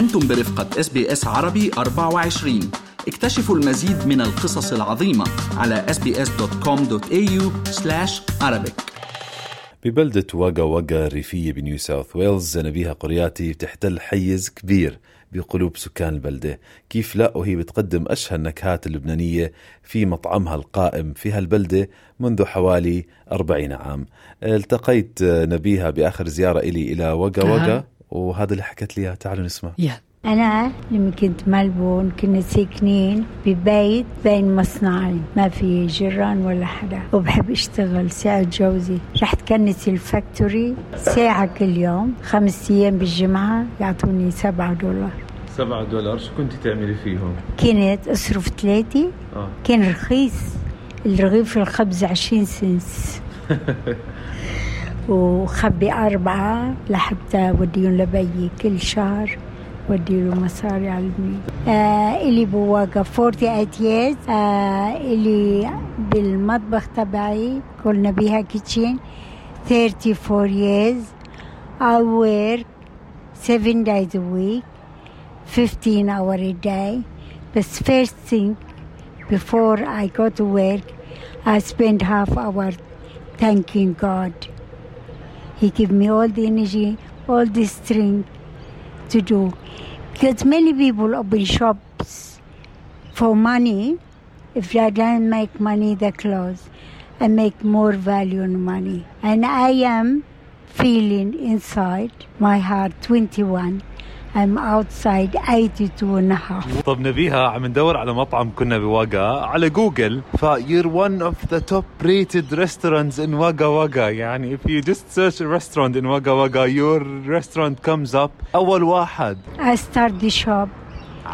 أنتم برفقة SBS عربي 24 اكتشفوا المزيد من القصص العظيمة على sbs.com.au arabic. ببلدة واقا واقا الريفية بنيو ساوث ويلز نبيها قرياتي بتحتل حيز كبير بقلوب سكان البلدة. كيف لا؟ وهي بتقدم أشهى النكهات اللبنانية في مطعمها القائم في هالبلدة منذ حوالي 40 عام. التقيت نبيها بآخر زيارة إلي إلى وقا وقا وهذا اللي حكت لي إياه. تعالوا نسمع. يلا. أنا لما كنت بملبورن كنا ساكنين ببيت بين مصنعين. ما في جيران ولا حدا. وبحب أشتغل ساعد جوزي. رحت كنس ال factory ساعة كل يوم. خمس أيام بالجمعة يعطوني سبعة دولار. سبعة دولار. شو كنت تعملي فيهم؟ كنت أصرف ثلاثة. آه. كان رخيص. الرغيف الخبز عشرين cents وخبي أربعة لحتى وديهم لبيي كل شهر ودي له مصاري على البيت آه اللي بواقع 48 years. آه اللي بالمطبخ تبعي قلنا بيها كيتشين 34 years. I work 7 days a week 15 hour a day. But first thing before I go to work I spend half hour thanking God. He give me all the energy all the strength to do because many people open shops for money. If I don't make money, they close and make more value on money. And I am feeling inside my heart 21. I'm outside 82 and a half. طب نبيها عم ندور على مطعم كنا بواقا على جوجل فير one of the top rated restaurants in واقا واقا يعني if you just search a restaurant in واقا واقا your restaurant comes up أول واحد I start the shop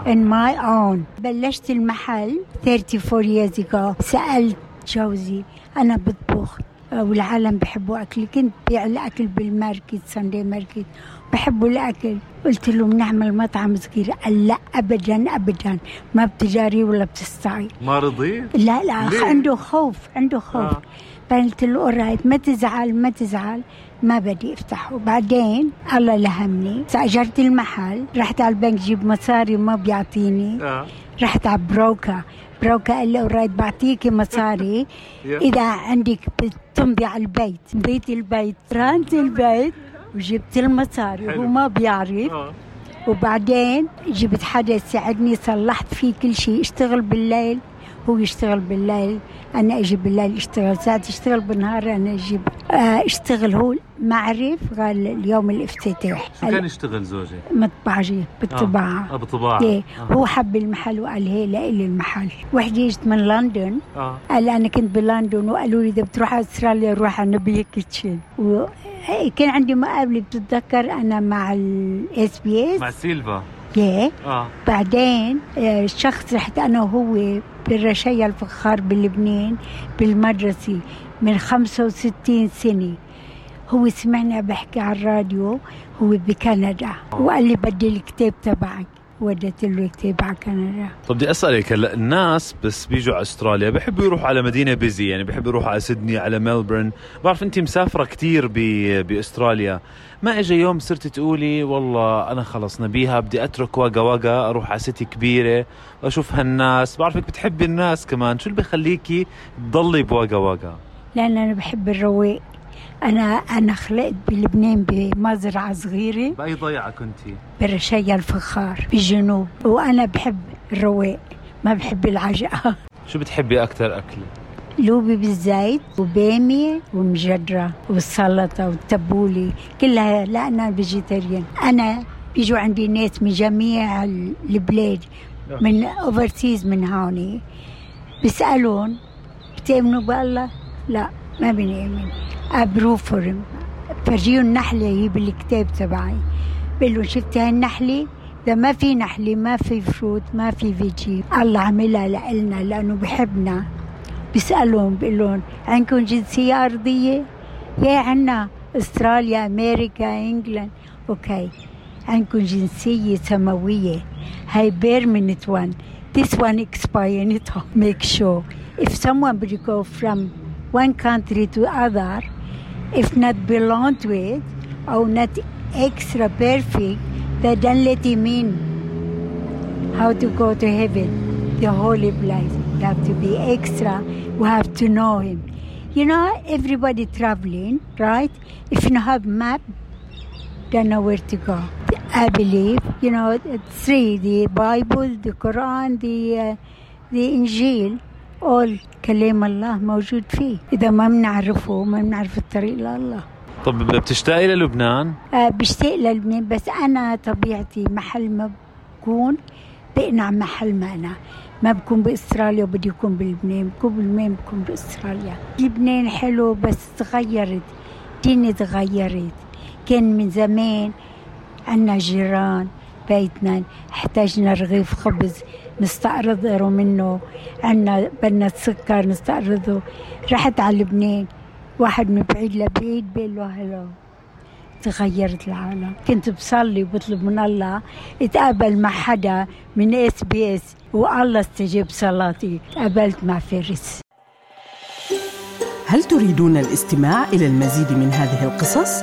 in my own. بلشت المحل 34 years ago. سألت جوزي أنا بطبخ والعالم بحبوا أكلي كنت بيع الأكل بال market Sunday market. بحبوا الأكل. قلت له بنعمل مطعم صغير. قال لا أبدا أبدا. ما بتجاري ولا بتستعي ما رضيت؟ لا لا. ليه؟ عنده خوف عنده خوف. آه. آه. فقلت له alright ما تزعل ما تزعل. ما بدي افتحه بعدين الله لهمني. اجرت المحل. رحت على البنك جيب مصاري ما بيعطيني. آه. رحت على broker. broker قال لي alright بعطيكي مصاري. إذا عندك بتمضي على البيت مضيت البيت رهنت البيت وجبت المصاري حلو. وهو ما بيعرف آه. وبعدين جبت حدا يساعدني صلحت فيه كل شيء اشتغل بالليل هو يشتغل بالليل أنا أجي بالليل أشتغل ساعات يشتغل بالنهار أنا أجيب. آه اشتغل هو ما عرف قال اليوم الافتتاح. شو كان يشتغل زوجي؟ مطبعجي بالطباعة. آه بطباعة إيه آه. هو حب المحل وقال هي لإلي المحل. وحدة اجت من لندن. آه. قال أنا كنت بلندن وقالوا لي إذا بتروح على أستراليا روح على نبيهة kitchen وكان عندي مقابلة بتتذكر أنا مع ال SBS مع سيلفا. Yeah. آه. بعدين آه، شخص رحت أنا وهو بالرشايا الفخار بلبنان بالمدرسة من 65 سنة هو سمعنا بحكي على الراديو هو بكندا وقال لي بدي الكتاب تبعك وديت له الكتاب على كندا. طب بدي أسألك هلا الناس بس بيجوا على أستراليا بحبوا يروحوا على مدينة بيزي يعني بحبوا يروحوا على سيدني على ملبورن بعرف انت مسافرة كتير ب... بأستراليا. ما اجى يوم صرت تقولي والله أنا خلص نبيها بدي أترك واقا واقا أروح على سيتي كبيرة واشوف هالناس. بعرفك بتحبي الناس كمان شو اللي بخليكي تضلي بواقا واقا لأن أنا بحب الرواق. أنا أنا خلقت بلبنان بمزرعة صغيرة. بأي ضيعة كنتي برشايا الفخار بالجنوب وأنا بحب الرواق ما بحب العجقة. شو بتحبي أكثر اكل لوبي بالزيت وبامية ومجدرة والسلطة والتبولة كلها لا أنا vegetarian أنا بيجوا عندي ناس من جميع البلاد من overseas من هوني بيسألون بتؤمنوا بالله؟ لا. ما بنؤمن I prove for them فرجيهم نحلة هي بالكتاب تبعي. بقول لهم شفتي هاي النحلة؟ إذا ما في نحلة ما في fruit ما في veggie الله عملها لإلنا لأنه بحبنا. بيسألهم بقول لهم عندكم جنسية أرضية؟ يا عنا أستراليا أمريكا إنجلند. أوكي. عندكم جنسية سماوية. هاي permanent one. This one expire anytime. Make sure. If someone would go from one country to other if not belong to it or not extra perfect They don't let him in. How to go to heaven, the holy place. You have to be extra. We have to know him. You know, everybody traveling, right? If you don't have map, don't know where to go. I believe, you know, three, the Bible, the Quran, the, uh, the Injil, all كلام الله موجود فيه. إذا ما بنعرفه ما بنعرف الطريق لله. طب بتشتاقي للبنان؟ آه بشتاق للبنان بس أنا طبيعتي محل ما بكون بقنع محل ما أنا. ما بكون بأستراليا وبدي يكون بلبنان بكون بلبنان بكون بأستراليا. لبنان حلو بس تغيرت الدنيا تغيرت. كان من زمان عنا جيران بيتنا احتاجنا رغيف خبز نستعرضه منه عنا بدنا سكر نستعرضه رحت على لبنان واحد من بعيد لبعيد بيقول له هلو تغيرت العالم. كنت بصلي وبطلب من الله اتقابل مع حدا من SBS والله استجاب صلاتي. تقابلت مع فارس. هل تريدون الاستماع إلى المزيد من هذه القصص؟